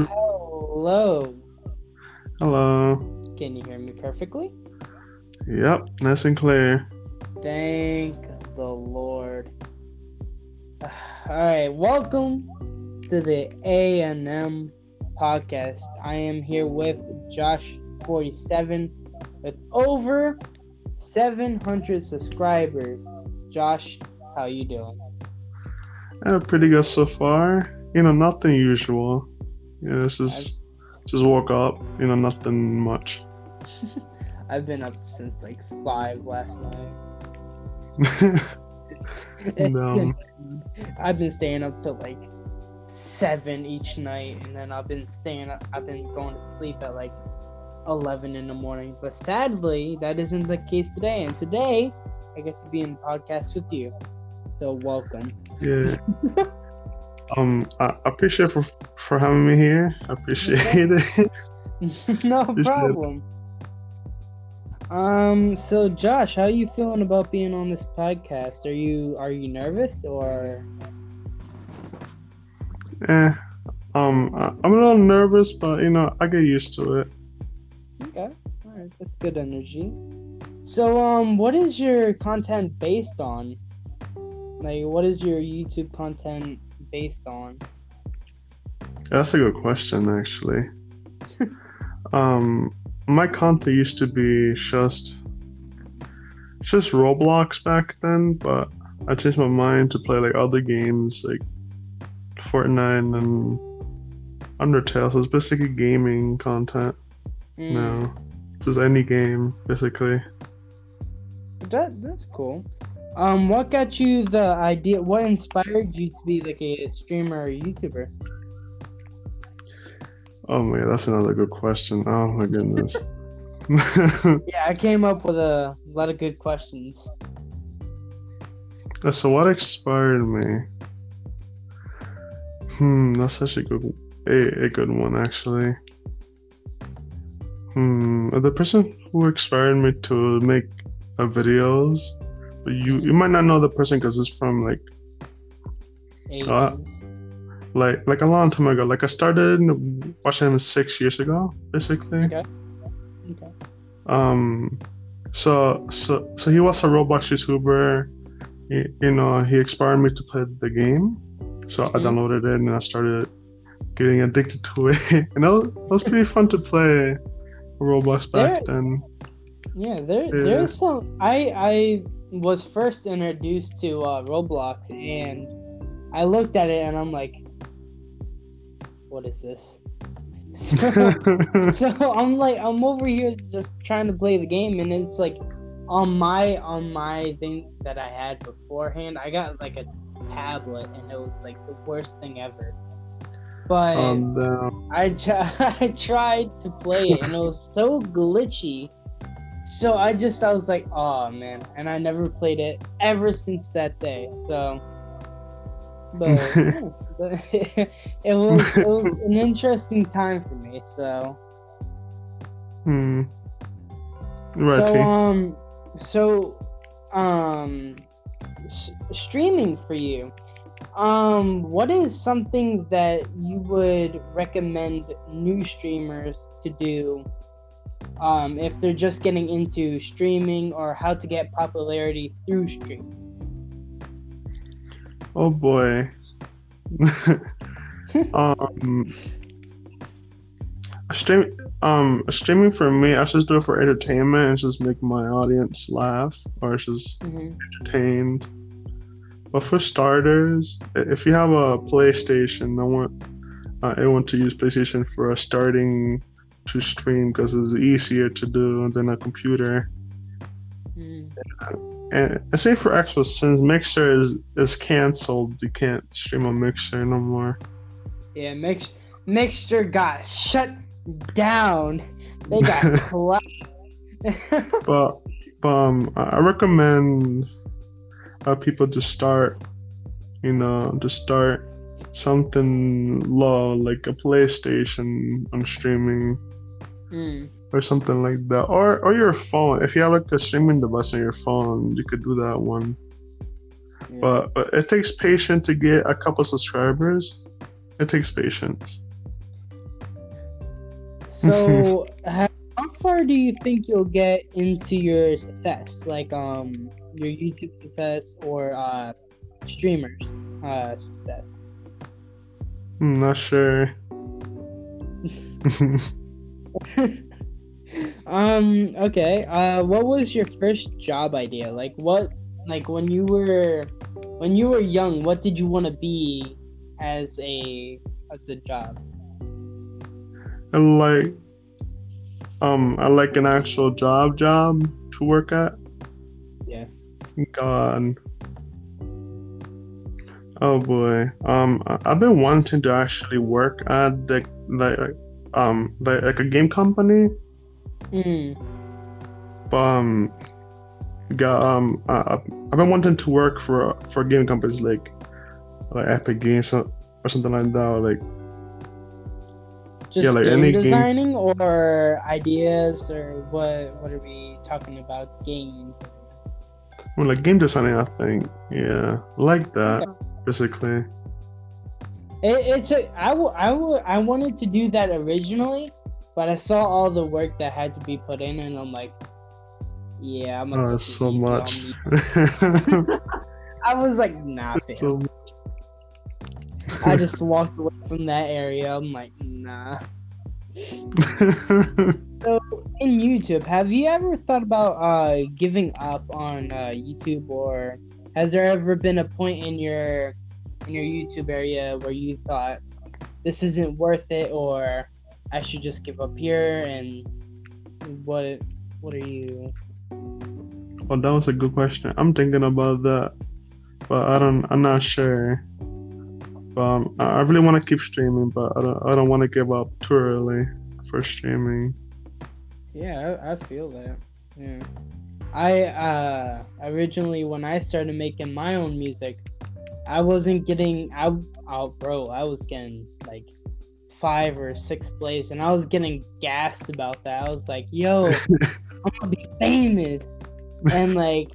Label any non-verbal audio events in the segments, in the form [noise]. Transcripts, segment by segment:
Hello. Hello. Can you hear me perfectly? Yep, nice and clear. Thank the Lord. [sighs] All right, welcome to the A and M podcast. I am here with Josh 47 with over 700 subscribers. Josh, how you doing? Uh, pretty good so far. You know, nothing usual. Know, it's just just woke up. You know, nothing much. [laughs] I've been up since like five last night. [laughs] no. [laughs] I've been staying up till like seven each night, and then I've been staying up. I've been going to sleep at like eleven in the morning. But sadly, that isn't the case today. And today, I get to be in the podcast with you. So welcome. Yeah. Um, I appreciate for for having me here. I appreciate it. [laughs] no problem. Um, so Josh, how are you feeling about being on this podcast? Are you are you nervous or? eh. Um, I'm a little nervous, but you know, I get used to it. Okay, all right, that's good energy. So, um, what is your content based on? Like, what is your YouTube content based on? That's a good question, actually. [laughs] um, my content used to be just just Roblox back then, but I changed my mind to play like other games like Fortnite and Undertale. So it's basically gaming content Mm, now. Just any game, basically. That that's cool. Um, what got you the idea? What inspired you to be like a streamer or YouTuber? Oh man, that's another good question. Oh my goodness. [laughs] [laughs] Yeah, I came up with a lot of good questions. so what inspired me? Hmm, that's such a good a, a good one actually. Hmm, the person who inspired me to make uh, videos, but you you might not know the person because it's from like. Uh, like like a long time ago. Like I started watching him six years ago, basically. Okay. okay. Um, so so so he was a Roblox YouTuber. He, you know, he inspired me to play the game. So I Mhm. downloaded it and I started getting addicted to it. [laughs] and it was, it was pretty fun to play Roblox back then. Yeah, there Yeah. there's some I I was first introduced to uh, Roblox and I looked at it and I'm like, what is this? So, [laughs] [laughs] so I'm like I'm over here just trying to play the game and it's like on my on my thing that I had beforehand, I got like a tablet and it was like the worst thing ever. But um, no. I, [laughs] I tried to play it and it was so glitchy. So I just I was like, oh man, and I never played it ever since that day. So, but yeah, [laughs] but [laughs] it was it was an interesting time for me. So, Hmm. Right. so um, so um, s- streaming for you. Um, what is something that you would recommend new streamers to do? Um, if they're just getting into streaming or how to get popularity through streaming. Oh boy. [laughs] um, stream, um, streaming for me, I just do it for entertainment and just make my audience laugh or just Mhm. entertained. But for starters, if you have a PlayStation, I want uh, everyone to use PlayStation for a starting to stream because it's easier to do than a computer. Mm. And same for Xbox, since Mixer is, is canceled, you can't stream on Mixer no more. Yeah, mix mixture got shut down. They got [laughs] clapped. [laughs] but, but um, I I recommend uh, people to start, you know, to start something low like a PlayStation on streaming Mm. or something like that, or or your phone. If you have like a streaming device on your phone, you could do that one. Yeah. But, but it takes patience to get a couple subscribers. It takes patience. So, [laughs] how far do you think you'll get into your success? Like, um, your YouTube success or uh, streamers uh, success? I'm not sure. [laughs] [laughs] [laughs] um. Okay. Uh. What was your first job idea? Like what? Like when you were, when you were young, what did you want to be as a as a job? I like, um, I like an actual job job to work at. Yeah. God. Oh boy. Um, I've been wanting to actually work at the like um like, a game company. Mm. Um, got um I, I've been wanting to work for for game companies like like Epic Games or or something like that. Or like Just Yeah, like game any game- designing or ideas or what? What are we talking about? Games. well, like game designing, I think. Yeah, like that basically. It, it's a I w- I w- I wanted to do that originally, but I saw all the work that had to be put in, and I'm like, yeah, I'm gonna Oh, so much. [laughs] I was like, nah, so I just walked away from that area. I'm like, nah. [laughs] So in YouTube, have you ever thought about uh giving up on uh, YouTube, or has there ever been a point in your in your YouTube area where you thought this isn't worth it, or I should just give up here? And what what are you? Well that was a good question. I'm thinking about that, but I don't. I'm not sure. Um, I I really want to keep streaming, but I don't. I don't want to give up too early for streaming. Yeah, I, I feel that. Yeah. I uh originally when I started making my own music, I wasn't getting I oh bro, I was getting like five or six plays and I was getting gassed about that. I was like, yo, [laughs] I'm gonna be famous. And [laughs] like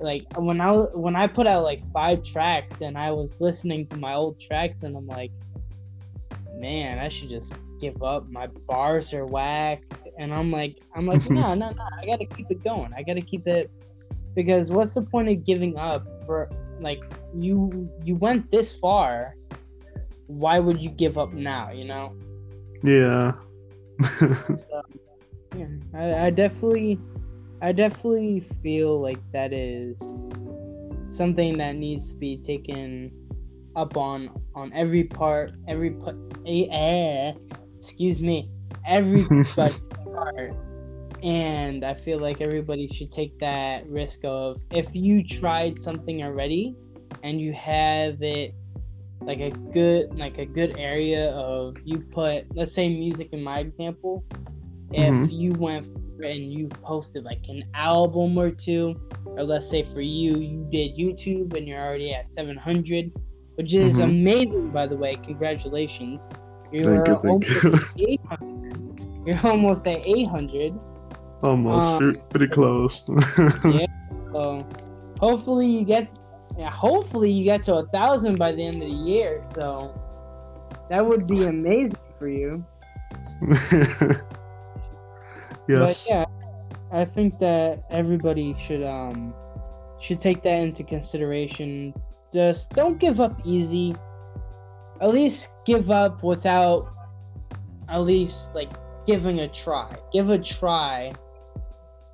like when I when I put out like five tracks and I was listening to my old tracks and I'm like, man, I should just give up. My bars are whack and I'm like, I'm like, no, no, no. I gotta keep it going. I gotta keep it because what's the point of giving up for like you you went this far? Why would you give up now? You know? Yeah. [laughs] So, yeah, I, I definitely, I definitely feel like that is something that needs to be taken up on on every part, every put, eh, eh, excuse me, every [laughs] part. And I feel like everybody should take that risk of if you tried something already and you have it like a good like a good area of you put let's say music in my example if Mhm. you went and you posted like an album or two or let's say for you you did youtube and you're already at 700 which is Mhm. amazing by the way congratulations you're Thank you, thank almost you. at [laughs] 800 you're almost at 800 Almost. Um, Pretty- pretty close. [laughs] yeah. so hopefully you get yeah, hopefully you get to a thousand by the end of the year so that would be amazing for you [laughs] yes. But yeah, I think that everybody should um should take that into consideration. Just don't give up easy. At least give up without at least like giving a try. Give a try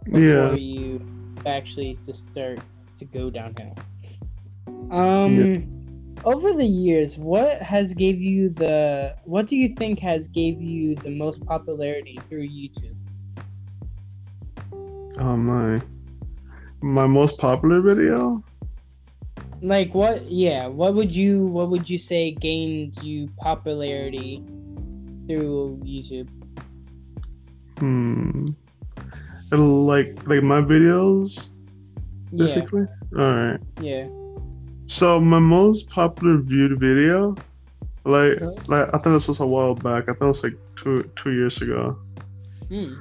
before Yeah. you actually just start to go downhill. Um over the years, what has gave you the what do you think has gave you the most popularity through YouTube? Oh my. My most popular video? like what yeah what would you what would you say gained you popularity through youtube Hmm. Like like my videos, yeah basically. All right. yeah So my most popular viewed video, like like I think this was a while back. I think it was like two two years ago. hmm.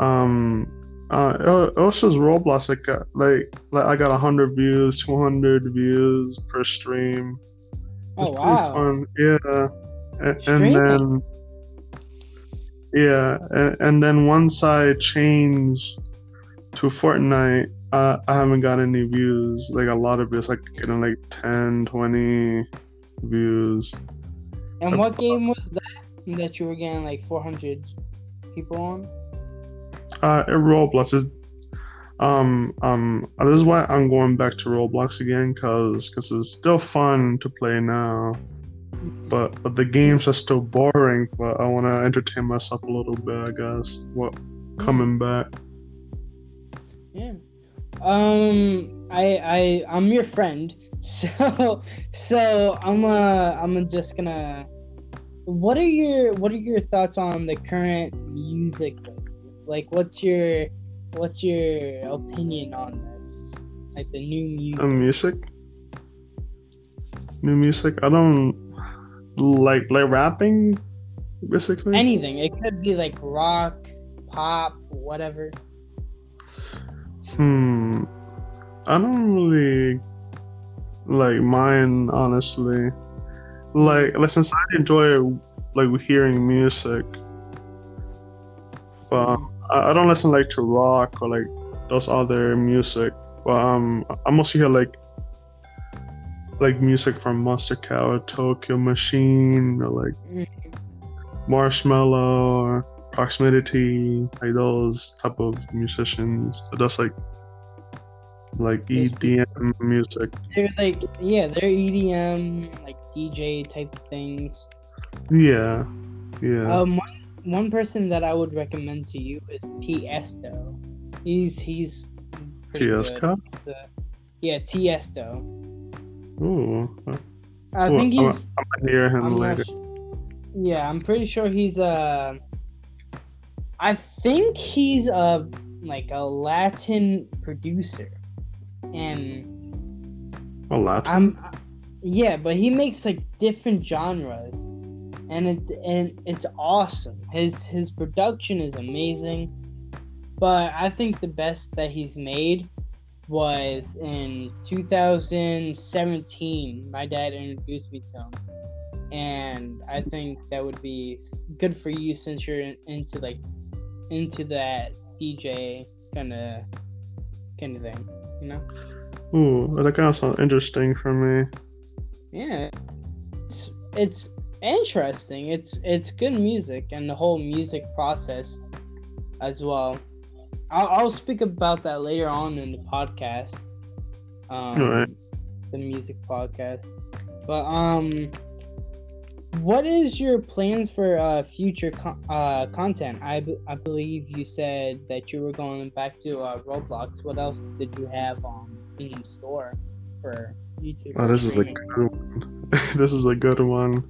Um, uh, it, it was just Roblox. Like like like I got hundred views, two hundred views per stream. Oh wow fun. Yeah. A- And, then yeah, and, and then once I changed to Fortnite, uh, I haven't got any views. Like a lot of views, like getting like 10, 20 views. And what game was that that you were getting like 400 people on? Uh, it Roblox is. Um, um, this is why I'm going back to Roblox again, cause, cause it's still fun to play now. But, but the games are still boring. But I want to entertain myself a little bit, I guess. What coming back? Yeah. Um, I I I'm your friend, [laughs] so so I'm uh I'm just gonna. What are your What are your thoughts on the current music? Like, what's your What's your opinion on this? Like the new music. Uh, music. New music. I don't like like rapping, basically. Anything. It could be like rock, pop, whatever. Hmm. I don't really like mine, honestly. Like, like since I enjoy like hearing music, but I, I don't listen like to rock or like those other music. But um, I mostly hear like like music from Monstercat or Tokyo Machine or like Mm. Marshmello or Proximity, like those type of musicians. That's like like EDM music. They're like yeah, they're EDM like DJ type of things. Yeah, yeah. Um, one, one person that I would recommend to you is Tiesto. He's he's. Tiesto? Uh, yeah, Tiesto. Ooh, I Well, think I'm, he's. I'm gonna hear him I'm later. su- yeah, I'm pretty sure he's uh I think he's a like a Latin producer, and A lot. I'm yeah, but he makes like different genres, and it's and it's awesome. His his production is amazing, but I think the best that he's made was in 2017. My dad introduced me to him, and I think that would be good for you since you're in- into like into that DJ kind of kind of thing, you know. Ooh, that kind of sounds interesting for me. Yeah, it's it's interesting. It's it's good music and the whole music process as well. I'll, I'll speak about that later on in the podcast. Um, Alright. The music podcast. But um, what is your plans for uh future con- uh content? I, b- I believe you said that you were going back to uh Roblox. What else did you have um in store for YouTube? Oh, this is a good one. [laughs] this is a good one.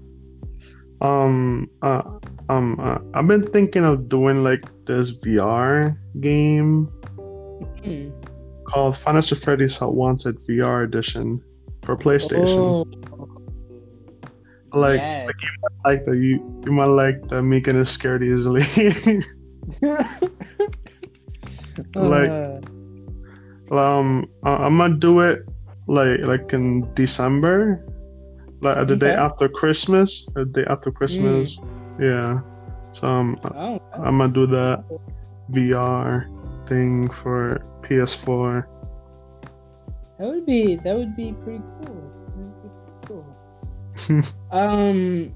Um, uh, um, uh, I've been thinking of doing like this VR game Hmm. called Final Fantasy Freddy's Help Wanted VR Edition for PlayStation. Oh, like, yes. like you might like that you you might like that me getting scared easily. [laughs] Like- Uh, um, I- I'm gonna do it like like in December, like the day after Christmas, the day after Christmas. Yeah. So um, oh, I'm gonna do that VR thing for PS4. that would be that would be pretty cool. [laughs] Um,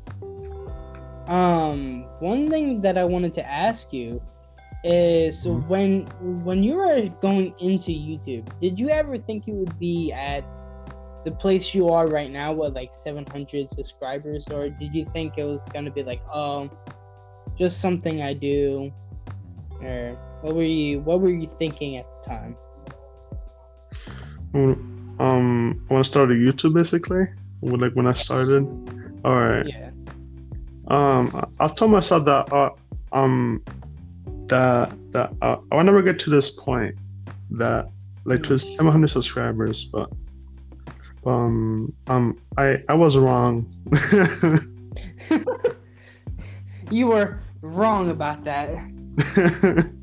um, one thing that I wanted to ask you is Mhm. when when you were going into YouTube, did you ever think you would be at the place you are right now with like 700 subscribers, or did you think it was gonna be like, oh, just something I do, or what were you what were you thinking at the time? um, I started YouTube, basically, like when I started. All right. Yeah. Um, I- I've told myself that uh, um, that that uh, I will never get to this point that like to 700 subscribers, but um um I I was wrong. [laughs] You were wrong about that. [laughs]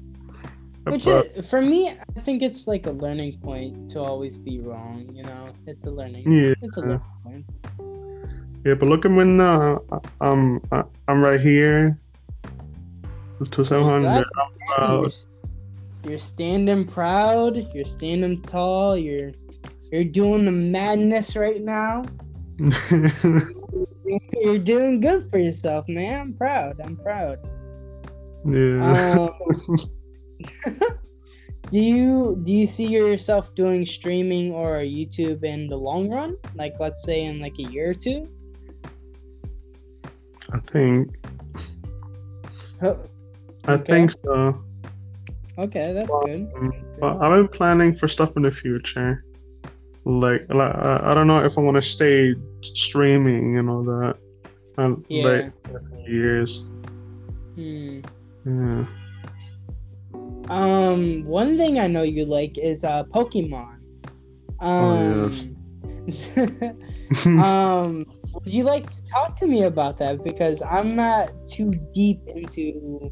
Which But- is, for me, I think it's like a learning point to always be wrong. You know, it's a learning. yeah. It's a learning point. Yeah, but look at me now. I'm I- I'm right here. to 700. Exactly. I'm. You're, you're standing proud. You're standing tall. You're you're doing the madness right now. [laughs] [laughs] You're doing good for yourself, man. I'm proud. I'm proud. yeah. Um, [laughs] [laughs] do you do you see yourself doing streaming or YouTube in the long run? Like let's say in like a year or two? I think. Oh, I think so. Okay, that's good. But I've been planning for stuff in the future. Like, like I I don't know if I want to stay streaming and all that. And Yeah. like years. Hmm. Yeah. Um, one thing I know you like is uh Pokemon. Oh, Um, [laughs] um, would you like to talk to me about that? Because I'm not too deep into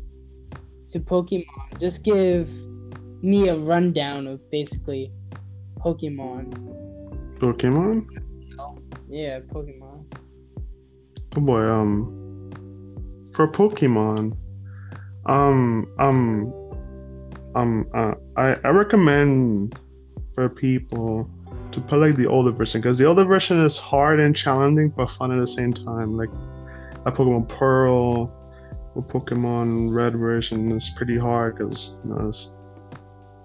to Pokemon. Just give me a rundown of basically Pokemon. Pokemon? Yeah, Pokemon. Oh boy, um for Pokemon, um um um uh, I I recommend for people to play like the older version because the older version is hard and challenging but fun at the same time. Like a Pokemon Pearl or Pokemon Red version is pretty hard because you know it's,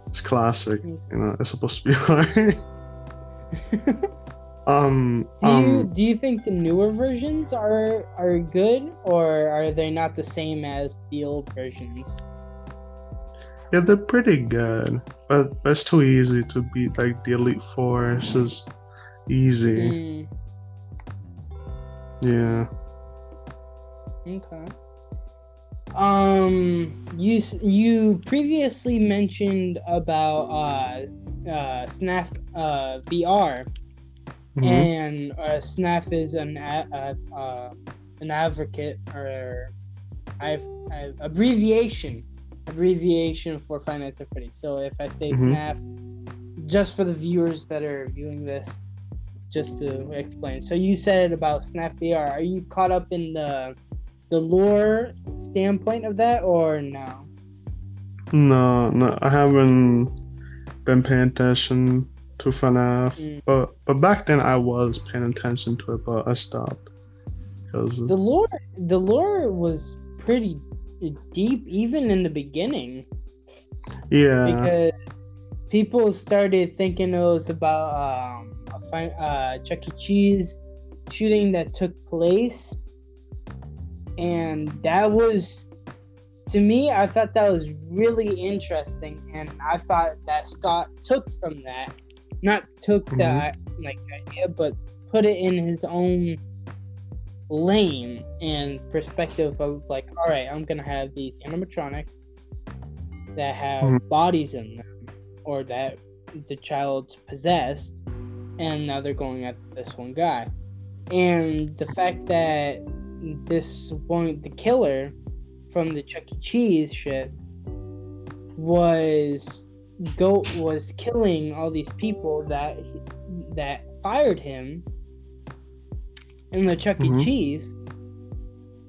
it's classic. You know it's supposed to be [laughs] hard. [laughs] um do you um do you think the newer versions are are good or are they not the same as the old versions? Yeah, they're pretty good, but it's too easy to beat like the Elite Four. It's just easy. Hmm. Yeah. Okay. Um, you you previously mentioned about uh uh FNAF uh VR Mhm. and uh, FNAF is an a- uh, uh, an advocate or I I abbreviation abbreviation for Five Nights at Freddy's. So if I say Mhm. FNAF, just for the viewers that are viewing this, just to explain. So you said about FNAF VR. Are you caught up in the the lore standpoint of that, or no? No, no, I haven't been paying attention to FNAF, Mm. but but back then I was paying attention to it, but I stopped because The lore, the lore was pretty deep, even in the beginning, yeah, because people started thinking it was about um, a uh, Chuck E. Cheese shooting that took place, and that was. To me, I thought that was really interesting, and I thought that Scott took from that, not took Mhm. that like idea, but put it in his own lane and perspective of like, all right, I'm gonna have these animatronics that have Mhm. bodies in them, or that the child's possessed, and now they're going at this one guy, and the fact that this one, the killer from the Chuck E. Cheese shit, was go was killing all these people that that fired him in the Chuck E. Mhm. Cheese,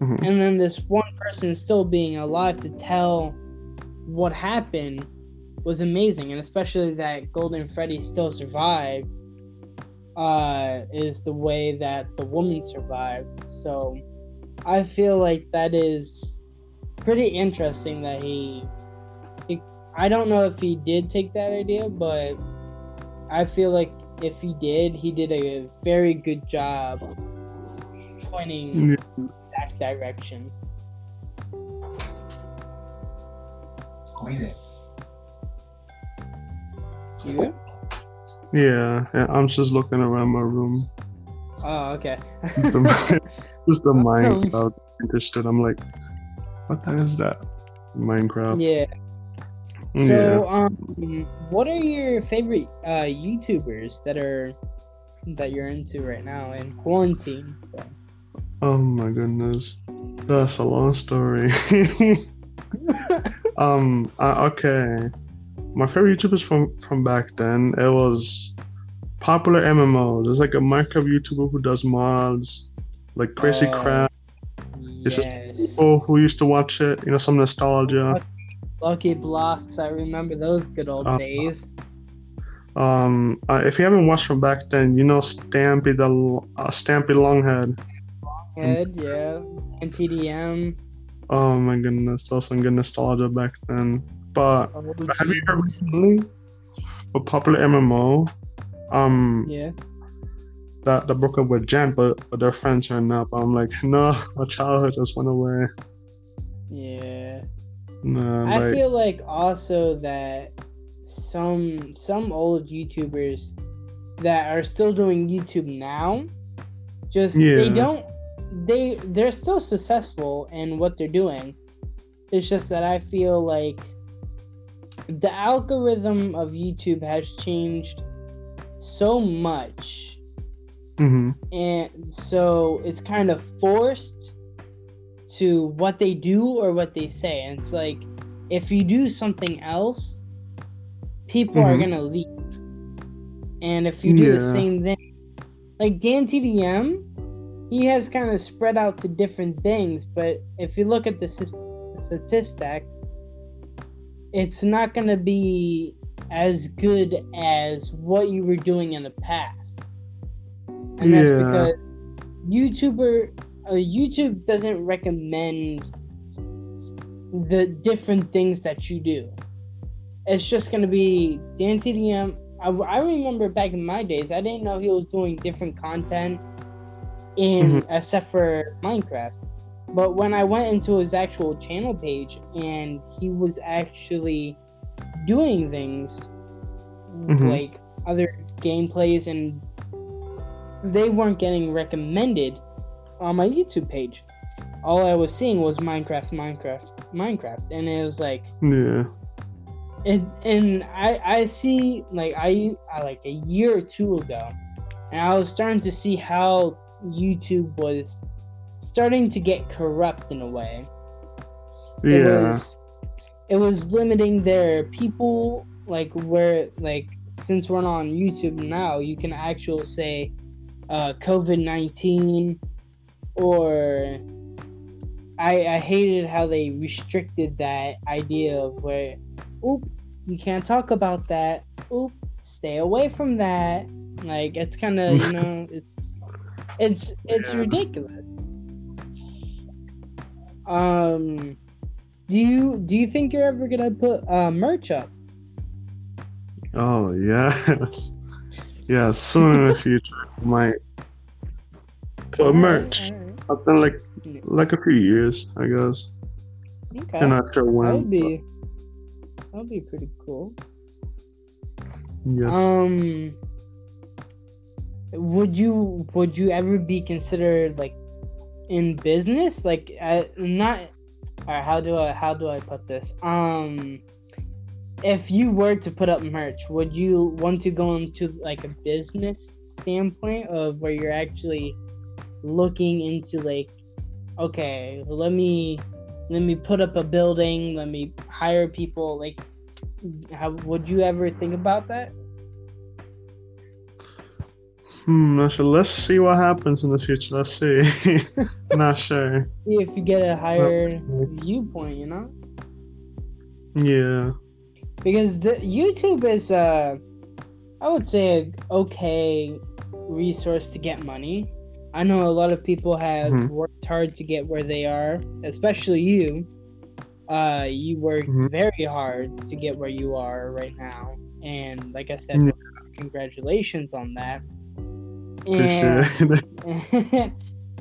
Mhm. and then this one person still being alive to tell what happened was amazing, and especially that Golden Freddy still survived uh, is the way that the woman survived. So I feel like that is pretty interesting that he, he. I don't know if he did take that idea, but I feel like if he did, he did a very good job pointing Yeah. that direction. You yeah, yeah. I'm just looking around my room. Oh, okay. Just the [laughs] Minecraft interested. I'm like, what the hell is that? Minecraft. yeah. Yeah. So, um, what are your favorite uh YouTubers that are that you're into right now in quarantine? So. Oh my goodness, that's a long story. [laughs] um. Uh, okay. My favorite YouTubers from from back then. It was PopularMMOs. There's like a Minecraft YouTuber who does mods, like Crazy Oh. Crab. It's just people who used to watch it. You know, some nostalgia. Lucky Blocks. I remember those good old Uh, days. Um, uh, if you haven't watched from back then, you know Stampy the uh, Stampy Longhead. Head, yeah. And TDM. Oh my goodness, that was some good nostalgia back then. But Oh, have you heard recently a PopularMMO? Um, Yeah. that that broke up with Jen, but but their friends are now. But I'm like, no, my childhood just went away. Yeah. No, I like, feel like also that some some old YouTubers that are still doing YouTube now, just they don't they they're still successful in what they're doing. It's just that I feel like the algorithm of YouTube has changed so much. Hmm and so it's kind of forced to what they do or what they say. And it's like if you do something else people are Mhm. gonna leave. And if you do the same thing like dan tdm he has kind of spread out to different things but if you look at the statistics it's not gonna be as good as what you were doing in the past and that's Yeah. because YouTuber uh, YouTube doesn't recommend the different things that you do. It's just gonna be Dan TDM. I, I remember back in my days, I didn't know he was doing different content in except for Minecraft. But when I went into his actual channel page and he was actually doing things Mhm. like other gameplays and they weren't getting recommended on my YouTube page. All I was seeing was Minecraft, Minecraft, Minecraft, and it was like, yeah, and and I I see like I, I like a year or two ago, and I was starting to see how YouTube was starting to get corrupt in a way. It yeah, was it was limiting their people like where like since we're on YouTube now, you can actually say uh, COVID nineteen or I I hated how they restricted that idea of where oop you can't talk about that. Oop stay away from that. Like it's kind of you [laughs] know it's it's it's Yeah. ridiculous um do you do you think you're ever gonna put uh merch up oh yes, yeah. Soon in the future, I might put merch. I've done like like a few years, I guess. okay I'm not sure That would be that would be pretty cool yes. Um, would you would you ever be considered like in business? Like, uh, not. Or how do I how do I put this? Um, if you were to put up merch, would you want to go into like a business standpoint of where you're actually looking into like, okay, let me let me put up a building, let me hire people, like how would you ever think about that? Hmm, not sure. Let's see what happens in the future. Let's see. [laughs] not sure. See if you get a higher Well, viewpoint, you know? Yeah. Because the YouTube is uh I would say a okay resource to get money. I know a lot of people have Mhm. worked hard to get where they are, especially you. Uh you worked Mhm. very hard to get where you are right now. And like I said, Yeah. congratulations on that. Appreciate [laughs] it.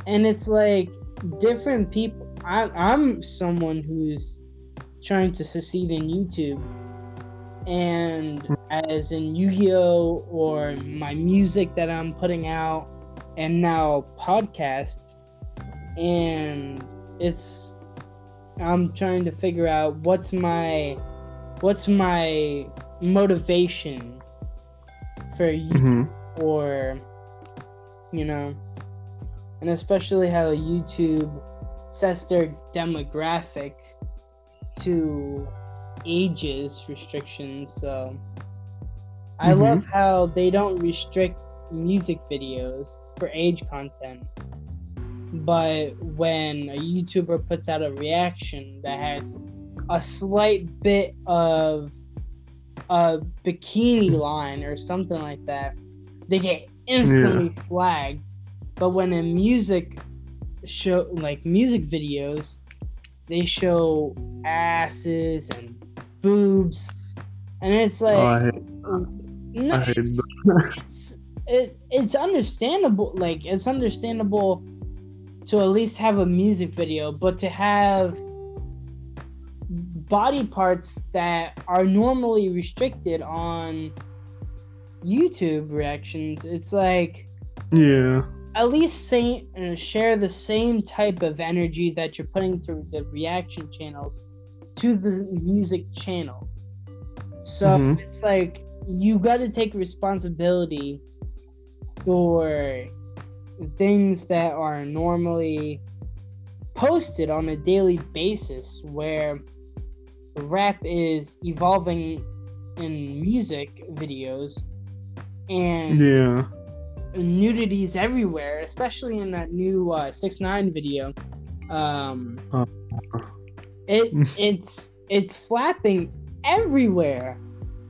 and it's like different people. I, I'm someone who's trying to succeed in YouTube, and as in Yu-Gi-Oh or my music that I'm putting out, and now podcasts, and it's I'm trying to figure out what's my what's my motivation for you hmm or you know? And especially how youtube sets their demographic to ages restrictions so. I Mhm. love how they don't restrict music videos for age content. But when a YouTuber puts out a reaction that has a slight bit of a bikini line or something like that, they get instantly yeah. flagged. But when in music show like music videos, they show asses and boobs, and it's like, oh, no, it's, [laughs] it's, it, it's understandable. Like it's understandable to at least have a music video, but to have body parts that are normally restricted on YouTube reactions, it's like yeah. At least say uh, share the same type of energy that you're putting to the reaction channels to the music channel. So mm-hmm. it's like you got to take responsibility for things that are normally posted on a daily basis where rap is evolving in music videos and yeah. nudities everywhere especially in that new uh, 6 9 video. Um uh. it [laughs] it's it's flapping everywhere.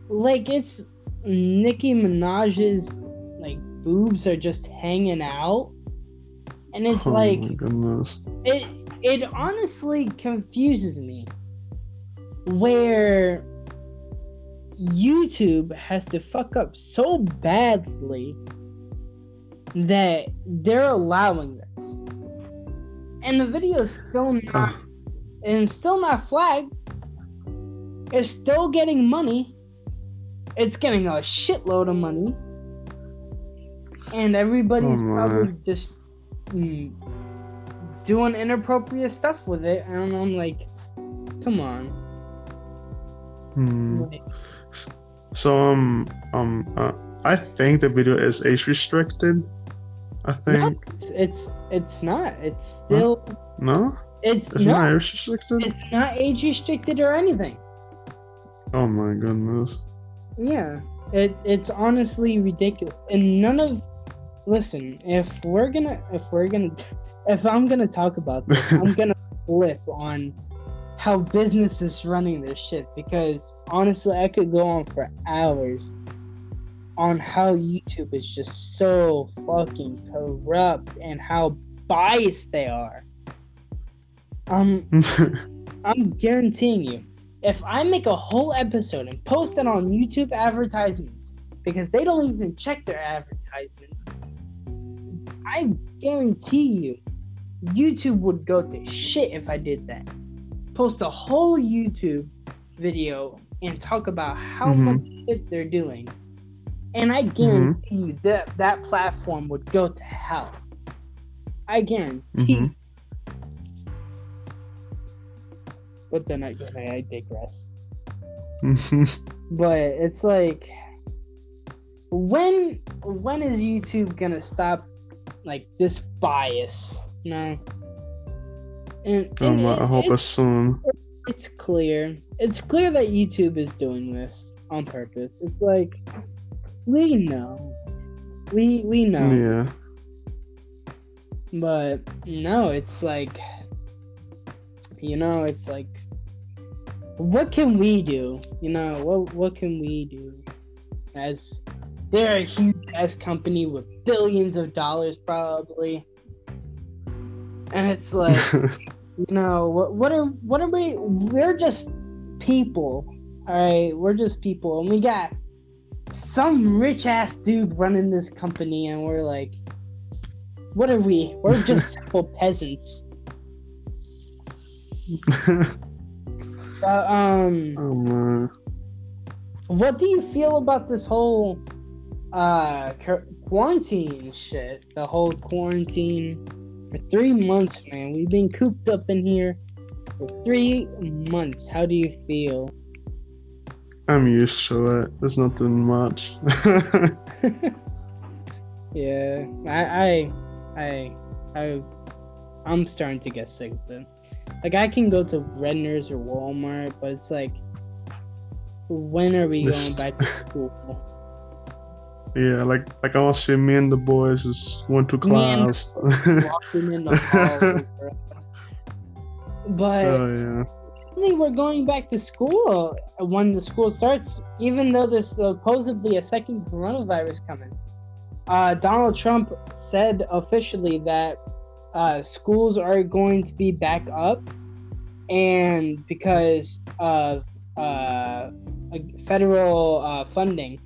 Like it's nicki minaj's like boobs are just hanging out. And it's oh like goodness. it it honestly confuses me. Where YouTube has to fuck up so badly that they're allowing this. And the video is still not and still not flagged. It's still getting money. It's getting a shitload of money. And everybody's oh probably just mm, doing inappropriate stuff with it. And I'm like, come on. Hmm. So um um uh, I think the video is age restricted. I think no, it's, it's it's not. It's still no. It's, it's no, not age restricted. It's not age restricted or anything. Oh my goodness. Yeah, it it's honestly ridiculous, and none of. Listen, if we're gonna, if we're gonna, [laughs] if I'm gonna talk about this, I'm [laughs] gonna flip on how business is running this shit because honestly, I could go on for hours on how YouTube is just so fucking corrupt and how biased they are. Um, [laughs] I'm guaranteeing you, if I make a whole episode and post it on YouTube advertisements, because they don't even check their advertisements, I guarantee you, YouTube would go to shit if I did that post a whole YouTube video and talk about how mm-hmm. much shit they're doing. And I guarantee mm-hmm. you that that platform would go to hell. I guarantee. Mm-hmm. But then I, I digress. Mm-hmm. [laughs] but it's like, when when is YouTube gonna stop like this bias? You know? And, oh, and I hope it's soon. It's clear. It's clear that YouTube is doing this on purpose. It's like we know. We we know. Yeah. But no, it's like you know, it's like what can we do? You know, what what can we do? As they're a huge ass company with billions of dollars probably. And it's like [laughs] you know what what are what are we we're just people all right we're just people. And we got some rich ass dude running this company and we're like what are we? We're just [laughs] simple peasants. [laughs] But, um oh what do you feel about this whole uh quarantine shit? The whole quarantine for three months, man. We've been cooped up in here for three months. How do you feel? I'm used to it. There's nothing much. [laughs] yeah, I, I, I, I, I'm starting to get sick of it. Like I can go to Redner's or Walmart, but it's like, when are we [laughs] going back to school? Yeah, like like I to see me and the boys just went to class. [laughs] walking in the hallway. [laughs] But oh yeah. We're going back to school when the school starts, even though there's supposedly a second coronavirus coming. Uh, Donald Trump said officially that uh, schools are going to be back up, and because of uh, federal uh, funding.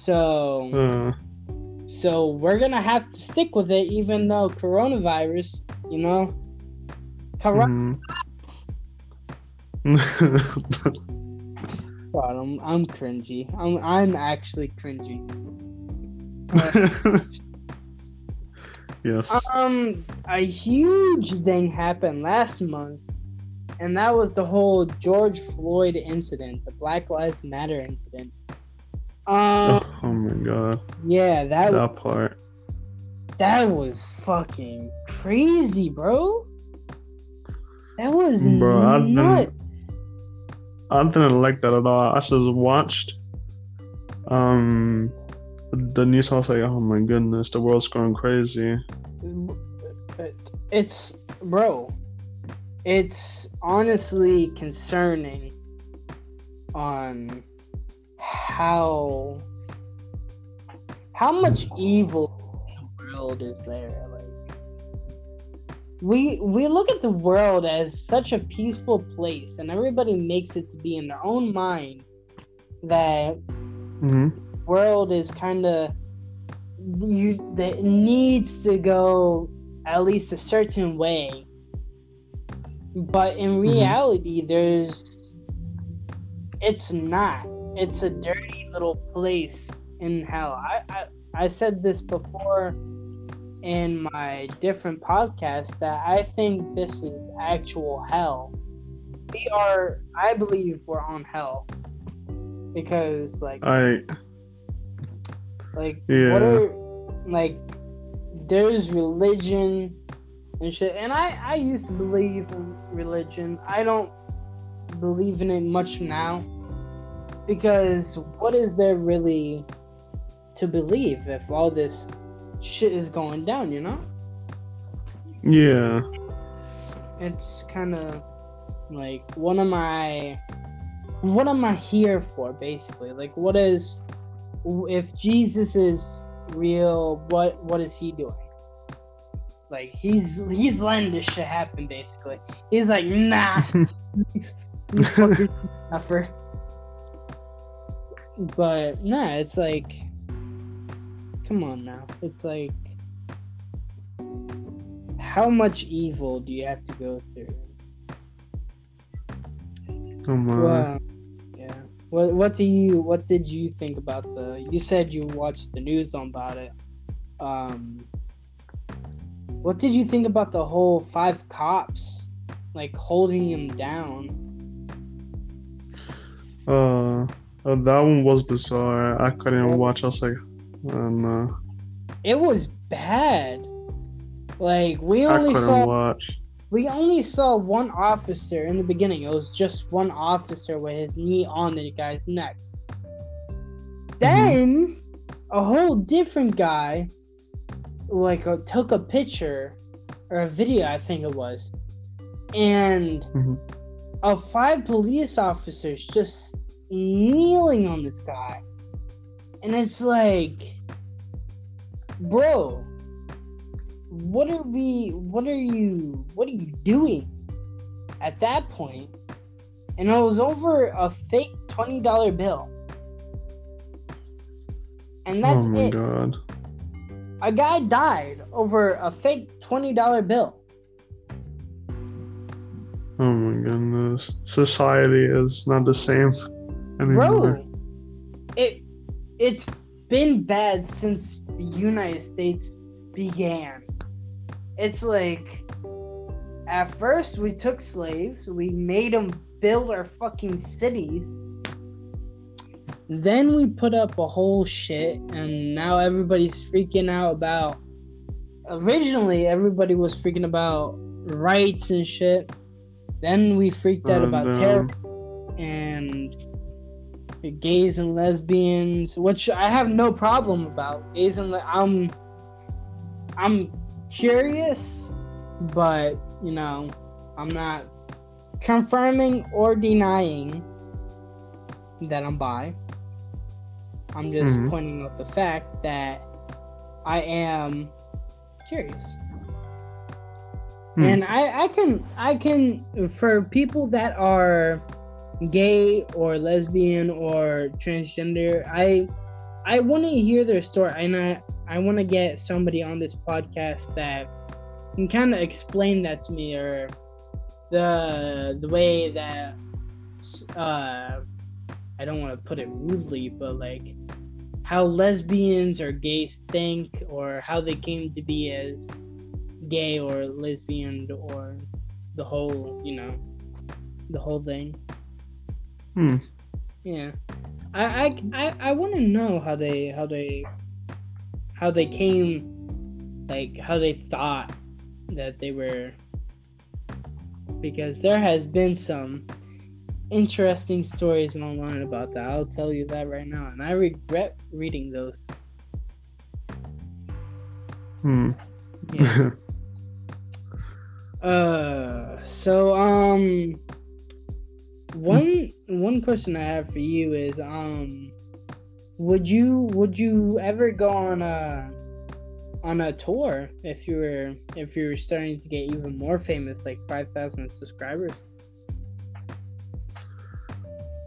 So, Uh, so we're gonna have to stick with it, even though coronavirus, you know, corona. mhm. [laughs] God, I'm I'm cringy. I'm I'm actually cringy. [laughs] yes. Um, a huge thing happened last month, and that was the whole George Floyd incident, the Black Lives Matter incident. Um, oh, my god. yeah, that That part. that was fucking crazy, bro. That was Bro, been- nuts. I didn't like that at all. I just watched um the news. I was like, oh my goodness, the world's going crazy. It's bro. It's honestly concerning on how how much evil in the world is there. Like we we look at the world as such a peaceful place, and everybody makes it to be in their own mind that hmm world is kind of you that needs to go at least a certain way but in Mhm. reality there's it's not it's a dirty little place in hell I, I i said this before in my different podcasts that i think this is actual hell we are i believe we're on hell because like I like, Yeah. what are like? There's religion and shit, and I I used to believe in religion. I don't believe in it much now because what is there really to believe if all this shit is going down? You know, yeah. it's kind of like what am I? What am I here for? Basically, like, what is if Jesus is real, what what is he doing? Like he's he's letting this shit happen basically. He's like, nah, [laughs] [laughs] suffer. But nah, it's like come on now. It's like how much evil do you have to go through? Come on. Well, yeah. What what do you what did you think about the? You said you watched the news on about it. Um, what did you think about the whole five cops like holding him down? Uh, uh, that one was bizarre. I couldn't even watch. I was like, oh no. It was bad. Like we only saw watch. we only saw one officer in the beginning. It was just one officer with his knee on the guy's neck. Then a whole different guy, like, uh, took a picture or a video, I think it was, and Mhm. of five police officers just kneeling on this guy, and it's like, bro, what are we? What are you? What are you doing? At that point? and it was over a fake twenty dollar bill. And oh that's it. oh my it. god. A guy died over a fake twenty dollar bill. Oh my goodness. Society is not the same anymore. Bro, it it's been bad since the United States began. It's like at first we took slaves, we made them build our fucking cities. Then we put up a whole shit, and now everybody's freaking out about. Originally, everybody was freaking about rights and shit. Then we freaked out Oh, about terror and gays and lesbians, which I have no problem about. Gays and le- I'm I'm curious, but you know, I'm not confirming or denying that I'm bi. I'm just Mhm. pointing out the fact that I am curious. Hmm. And I, I can I can for people that are gay or lesbian or transgender, I I want to hear their story and I I want to get somebody on this podcast that can kind of explain that to me or the the way that uh I don't want to put it rudely, but like how lesbians or gays think or how they came to be as gay or lesbian or the whole, you know, the whole thing. Hmm. Yeah, I I I, I want to know how they how they how they came, like how they thought that they were, because there has been some interesting stories online about that. I'll tell you that right now, and I regret reading those. Hmm. Yeah. [laughs] Uh, so um, one one question I have for you is um, would you would you ever go on a on a tour if you were if you were starting to get even more famous, like five thousand subscribers?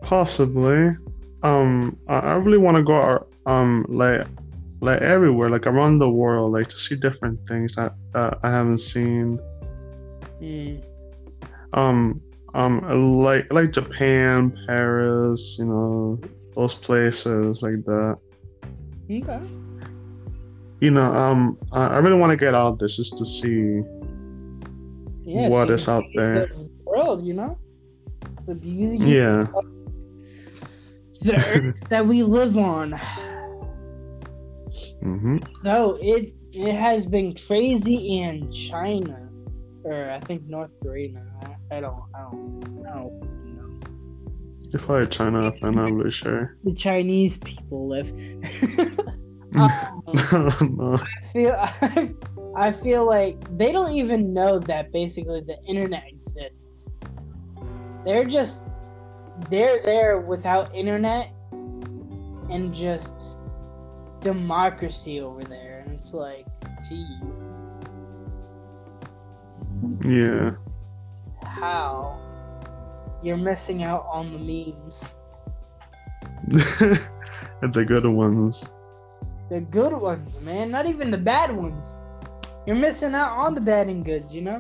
Possibly. Um, I, I really want to go um like like everywhere, like around the world, like to see different things that that I haven't seen. Hmm. Um, um, like like Japan, Paris, you know, those places like that. Okay. You know, um, I, I really want to get out there just to see Yeah. what is out there. The world, you know, the beauty Yeah. the earth [laughs] that we live on. hmm So it it has been crazy in China, or I think North Korea. I, I don't I don't I don't know. If I China, I'm not really sure. [laughs] The Chinese people live. [laughs] um, [laughs] no. I feel I, I feel like they don't even know that basically the internet exists. They're just they're there without internet and just democracy over there, and it's like, jeez, Yeah. How you're missing out on the memes, and [laughs] the good ones. the good ones, man. Not even the bad ones. You're missing out on the bad and goods, you know.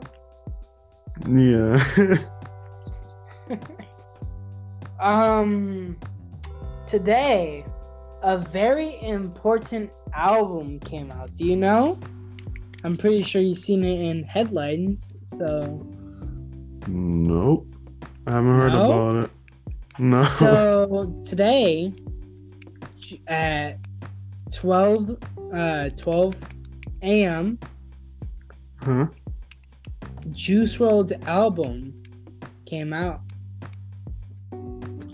Yeah. [laughs] Um, today, a very important album came out. Do you know? I'm pretty sure you've seen it in headlines. So, nope. I haven't heard No? about it. No. so [laughs] today at 12, uh, 12 a.m., huh? Juice WRLD's album came out.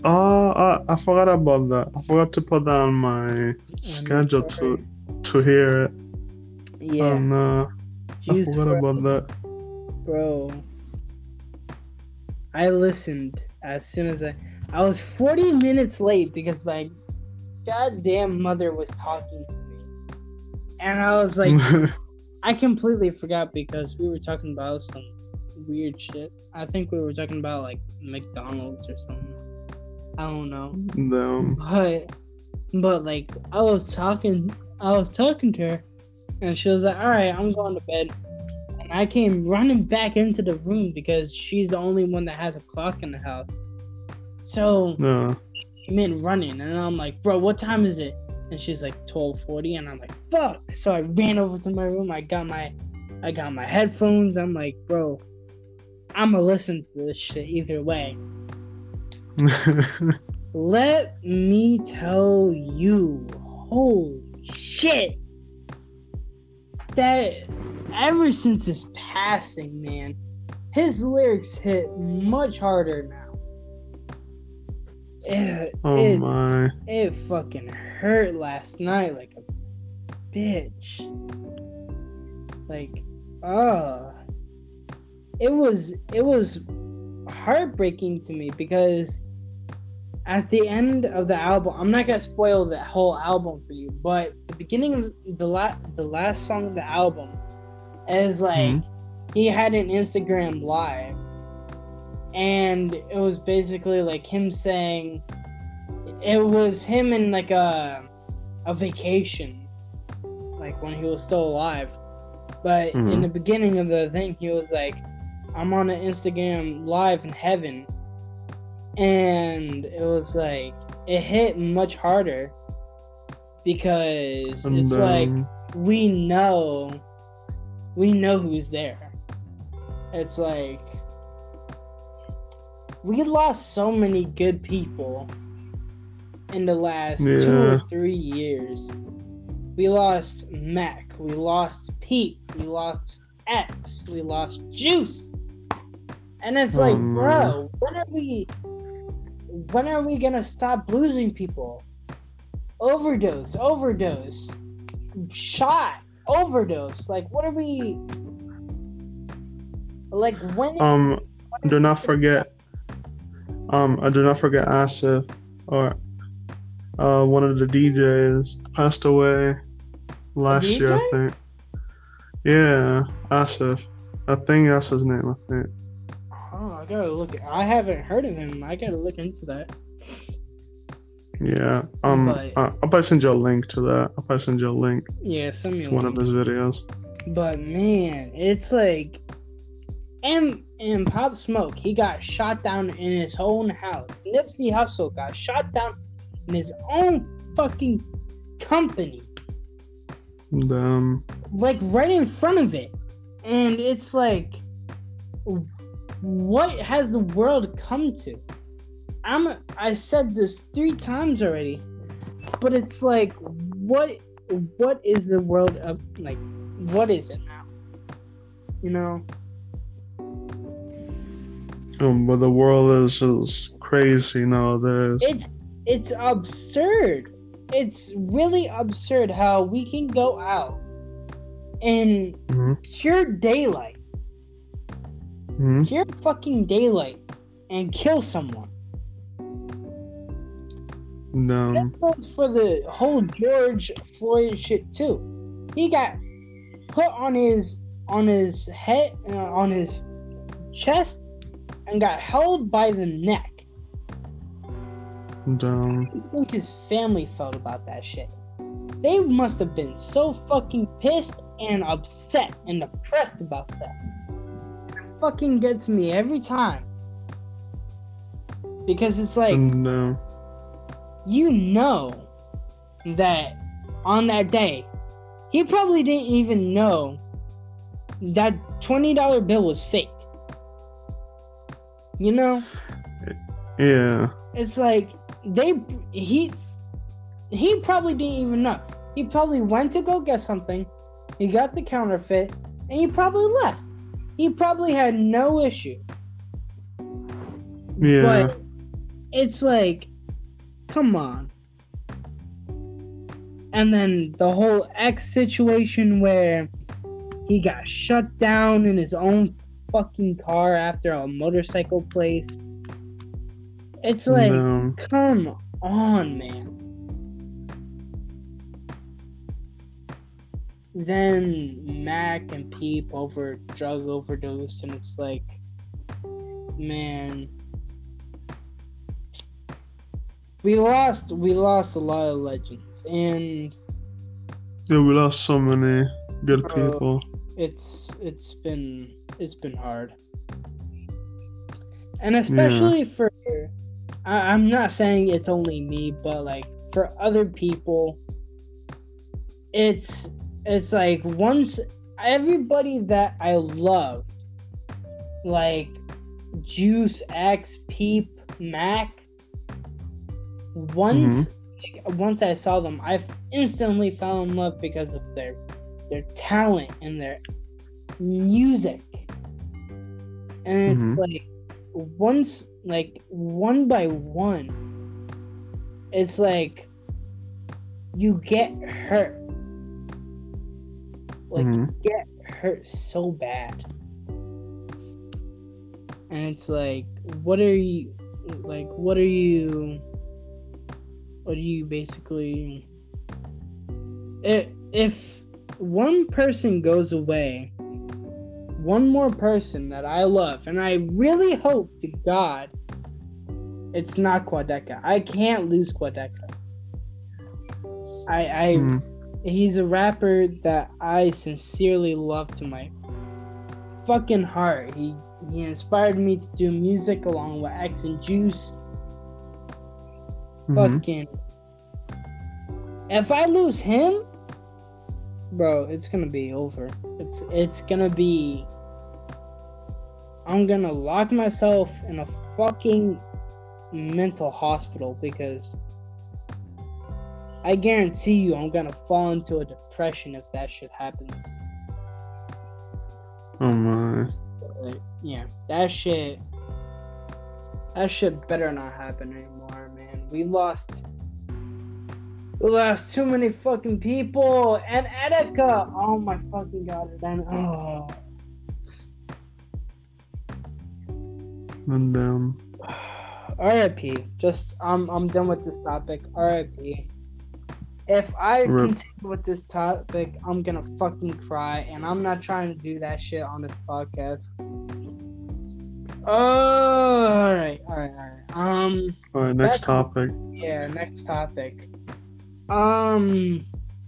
Oh, I, I forgot about that. I forgot to put that on my schedule to to hear it. Yeah, Oh uh, no. I Juice forgot about that. Bro, I listened as soon as I. I was 40 minutes late because my goddamn mother was talking to me. And I was like, [laughs] I completely forgot because we were talking about some weird shit. I think we were talking about like McDonald's or something. I don't know. Damn. But, but like, I was talking, I was talking to her, and she was like, "All right, I'm going to bed." I came running back into the room because she's the only one that has a clock in the house. So No. I came in running, and I'm like, "Bro, what time is it?" And she's like, "12:40," and I'm like, "Fuck!" So I ran over to my room. I got my, I got my headphones. I'm like, "Bro, I'ma listen to this shit either way." [laughs] Let me tell you, holy shit, that ever since his passing, man, his lyrics hit much harder now. it, Oh it, my. it fucking hurt last night like a bitch. Like, uh it was it was heartbreaking to me because at the end of the album, I'm not gonna spoil the whole album for you, but the beginning of the la- the last song of the album is like Mhm. he had an Instagram live, and it was basically like him saying it was him in like a a vacation, like when he was still alive. But in Mhm. the beginning of the thing, he was like, "I'm on an Instagram live in heaven," and it was like it hit much harder because And it's like um, we know we know who's there. It's like we lost so many good people in the last two or three years. We lost Mac, we lost Peep, we lost X, we lost Juice. And it's Oh, like, bro, when are we when are we gonna stop losing people? Overdose, overdose, shot, overdose. Like, what are we? Like, when? um, do not forget. Um, I do not forget Asif, or uh, one of the DJs passed away last year, I think. Yeah, Asif. I think that's his name. I think. Oh, I gotta look. I haven't heard of him. I gotta look into that. Yeah. Um, But- uh, I'll probably send you a link to that. I'll probably send you a link Yeah, send me one of his videos. But man, it's like, and and Pop Smoke, he got shot down in his own house. Nipsey Hussle got shot down in his own fucking company. Um, like right in front of it. And it's like, what has the world come to? I'm I said this three times already, but it's like, what what is the world of like? What is it now? You know? um, but the world is is crazy nowadays. It's it's absurd. It's really absurd how we can go out in hmm pure daylight hmm pure fucking daylight and kill someone. Um, That goes for the whole George Floyd shit too. He got put on his on his head uh, on his chest and got held by the neck. I think his family felt about that shit. They must have been so fucking pissed and upset and depressed about that. It fucking gets me every time. Because it's like um, you know that on that day, he probably didn't even know that $20 bill was fake. You know? yeah. It's like they he he probably didn't even know. He probably went to go get something. He got the counterfeit and he probably left. He probably had no issue. Yeah. But it's like, come on. And then the whole X situation where he got shut down in his own fucking car after a motorcycle place. It's like, um, come on, man. Then Mac and Peep over drug overdose, and it's like, man, we lost, we lost a lot of legends, and yeah, we lost so many good people. it's it's been it's been hard, and especially for I, I'm not saying it's only me, but like for other people, it's it's like once everybody that I loved, like Juice X, Peep, Mac. Once like, once I saw them, I instantly fell in love because of their their talent and their music. And it's Mhm. like once like one by one it's like you get hurt. Like Mhm. you get hurt so bad. And it's like what are you like what are you what are you basically if if one person goes away one more person that I love and I really hope to God it's not Quadeca. I can't lose Quadeca. I I Mhm. he's a rapper that I sincerely love to my fucking heart. He he inspired me to do music along with X and Juice. Mhm. Fucking if I lose him, bro, it's gonna be over. It's it's gonna be I'm gonna lock myself in a fucking mental hospital because I guarantee you I'm gonna fall into a depression if that shit happens. Oh my. Like, yeah, that shit. That shit better not happen anymore, man. We lost. We lost too many fucking people and Etika. Oh my fucking god! Then oh. And um, [sighs] R.I.P. Just I'm I'm done with this topic. R.I.P. If I Rip. continue with this topic, I'm gonna fucking cry, and I'm not trying to do that shit on this podcast. Oh, all right, all right, all right. Um, all right, next topic. yeah, next topic. Um,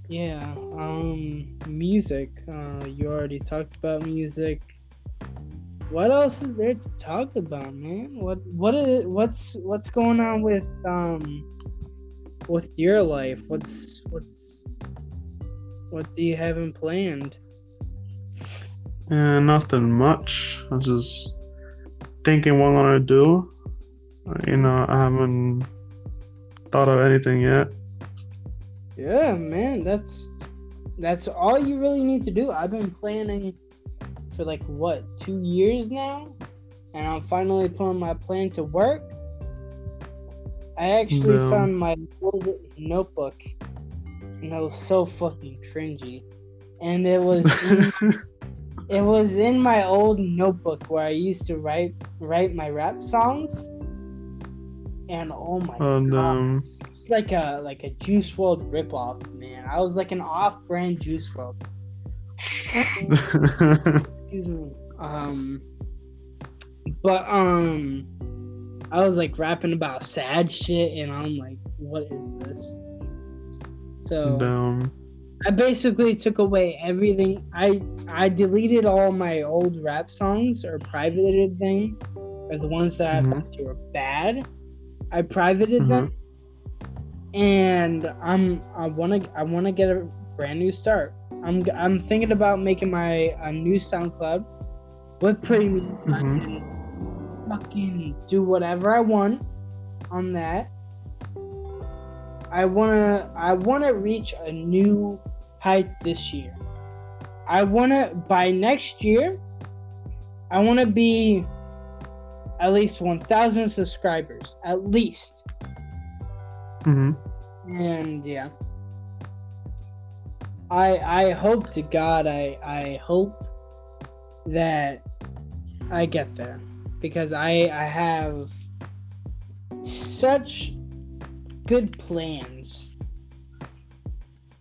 yeah, um, music. Uh, you already talked about music. What else is there to talk about, man? What what is what's what's going on with um with your life? What's what's what do you have in planned? Yeah, nothing much. I just thinking what I'm gonna do. You know, I haven't thought of anything yet. Yeah, man, that's that's all you really need to do. I've been planning for like what two years now, and I'm finally putting my plan to work. I actually No. found my old notebook, and it was so fucking cringy. And it was [laughs] in, it was in my old notebook where I used to write write my rap songs. And oh my and god um, like a like a Juice WRLD ripoff, man. I was like an off-brand Juice WRLD. [laughs] Excuse me. Um, but um, I was like rapping about sad shit, and I'm like, what is this? So um, I basically took away everything. I I deleted all my old rap songs or privated them, or the ones that I Mhm. thought were bad. I privated Mhm. them, and I'm I wanna I wanna get a brand new start. I'm I'm thinking about making my a new SoundCloud with. I Mhm. can fucking do whatever I want on that. I wanna I wanna reach a new height this year. I wanna by next year. I wanna be at least 1,000 subscribers, at least. mhm. And yeah. I I hope to God I I hope that I get there because I I have such good plans.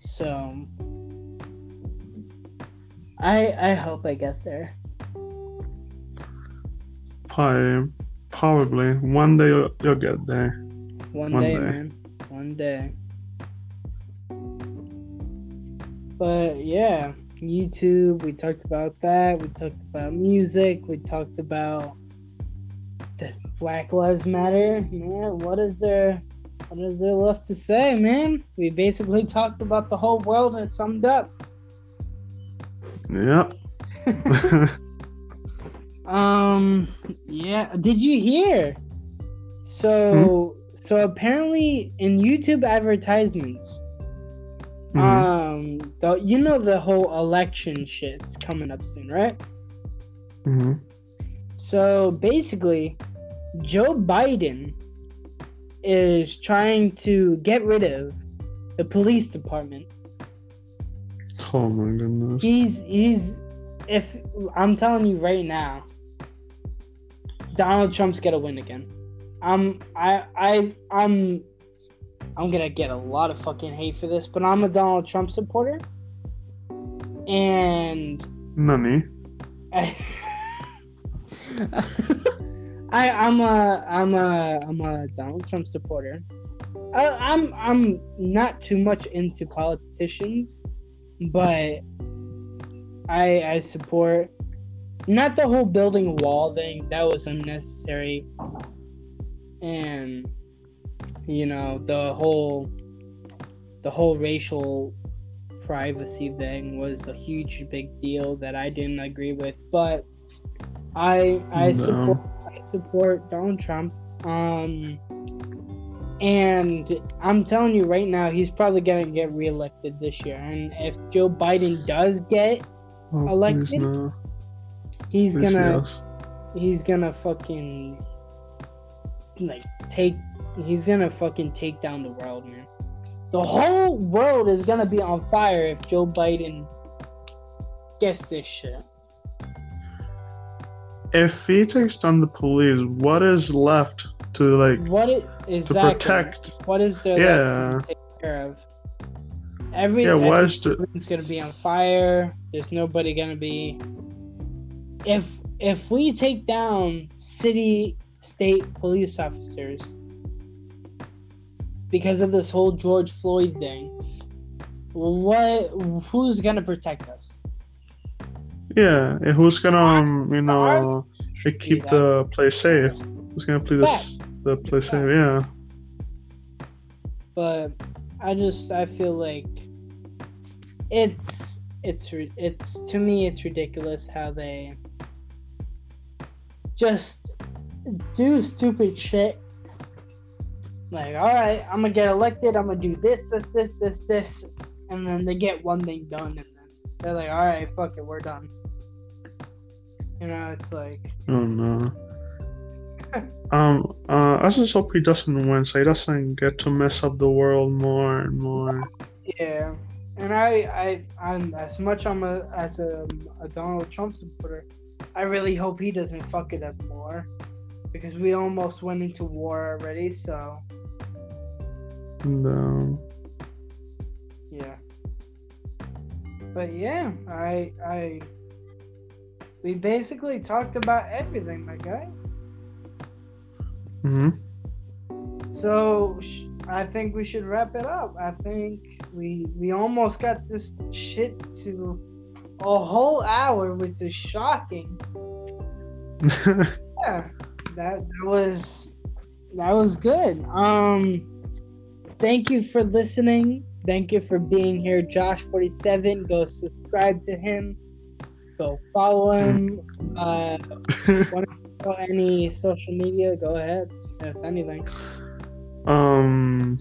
So I I hope I get there. Probably, probably one day you'll, you'll get there. One, One day, day. man. One day. But yeah, YouTube, we talked about that. We talked about music. We talked about the Black Lives Matter. Man, what is there what is there left to say, man? We basically talked about the whole world and summed up. Yep. [laughs] Um. Yeah. Did you hear? So so apparently in YouTube advertisements, Mhm. um, the, you know the whole election shit's coming up soon, right? Mhm. So basically, Joe Biden is trying to get rid of the police department. Oh my goodness. He's he's if I'm telling you right now, Donald Trump's gonna win again. I'm I I I'm I'm gonna get a lot of fucking hate for this, but I'm a Donald Trump supporter. And? I, [laughs] [laughs] I I'm a I'm a I'm a Donald Trump supporter. I, I'm I'm not too much into politicians, but I I support not the whole building wall thing. That was unnecessary, and you know the whole the whole racial privacy thing was a huge big deal that I didn't agree with. But I I No. support support Donald Trump. Um, and I'm telling you right now, he's probably gonna get reelected this year. And if Joe Biden does get, Oh, Elected? no. he's Please gonna yes. he's gonna fucking like take he's gonna fucking take down the world, man. The whole world is gonna be on fire if Joe Biden gets this shit. If he takes down the police, what is left to like What it to protect? What is there Yeah. to take care of? Every Yeah, what every is the building's gonna be on fire. There's nobody gonna be. If if we take down city state police officers because of this whole George Floyd thing, what who's gonna protect us? Yeah? and Who's gonna um, you know uh, keep the place safe? Who's gonna play this the place safe? Yeah. But I just I feel like it's it's it's to me it's ridiculous how they just do stupid shit. Like, all right, I'm gonna get elected. I'm gonna do this, this, this, this, this, and then they get one thing done, and then they're like, all right, fuck it, we're done. You know, it's like, Oh no. [laughs] Um, uh, I just hope he doesn't win, so he doesn't get to mess up the world more and more. Yeah, and I, I, I'm as much I'm a as a, a Donald Trump supporter. I really hope he doesn't fuck it up more, because we almost went into war already. So um, yeah, but yeah, I, I, we basically talked about everything, my guy. mhm. So sh- I think we should wrap it up. I think we we almost got this shit to a whole hour, which is shocking. [laughs] Yeah, that that was that was good. Um, thank you for listening. Thank you for being here, Josh forty seven. Go subscribe to him. Go follow him. Uh, go [laughs] any social media? Go ahead. If anything. um,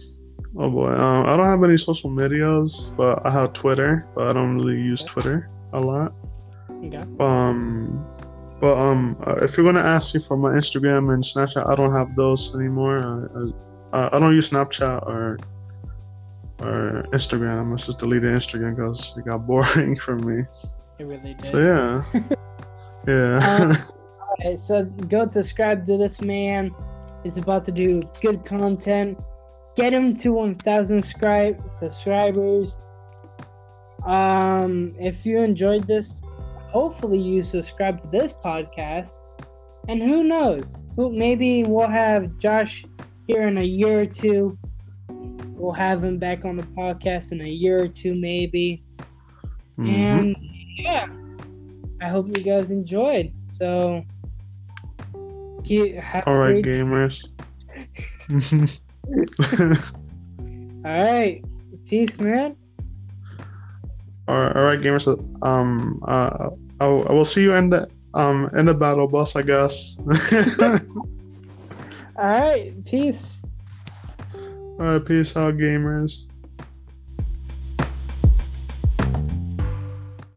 oh boy, um, I don't have any social medias, but I have Twitter, but I don't really use Twitter a lot. Okay. Um, but um, uh, if you're gonna ask me for my Instagram and Snapchat, I don't have those anymore. I, I, I don't use Snapchat or or Instagram. I must just deleted Instagram because it got [laughs] boring for me. It really did. So yeah, [laughs] yeah. Um, [laughs] Alright, so go subscribe to this man. He's about to do good content. Get him to 1,000 subscribe subscribers. Um, if you enjoyed this, hopefully you subscribe to this podcast. And who knows? Who maybe we'll have Josh here in a year or two. We'll have him back on the podcast in a year or two, maybe. Mhm. And yeah, I hope you guys enjoyed. So, All right, gamers. [laughs] All right, peace, man. all right, all right, gamers. Um, uh, I, will- I will see you in the um in the battle bus, I guess. [laughs] All right, peace. all right, peace out, gamers.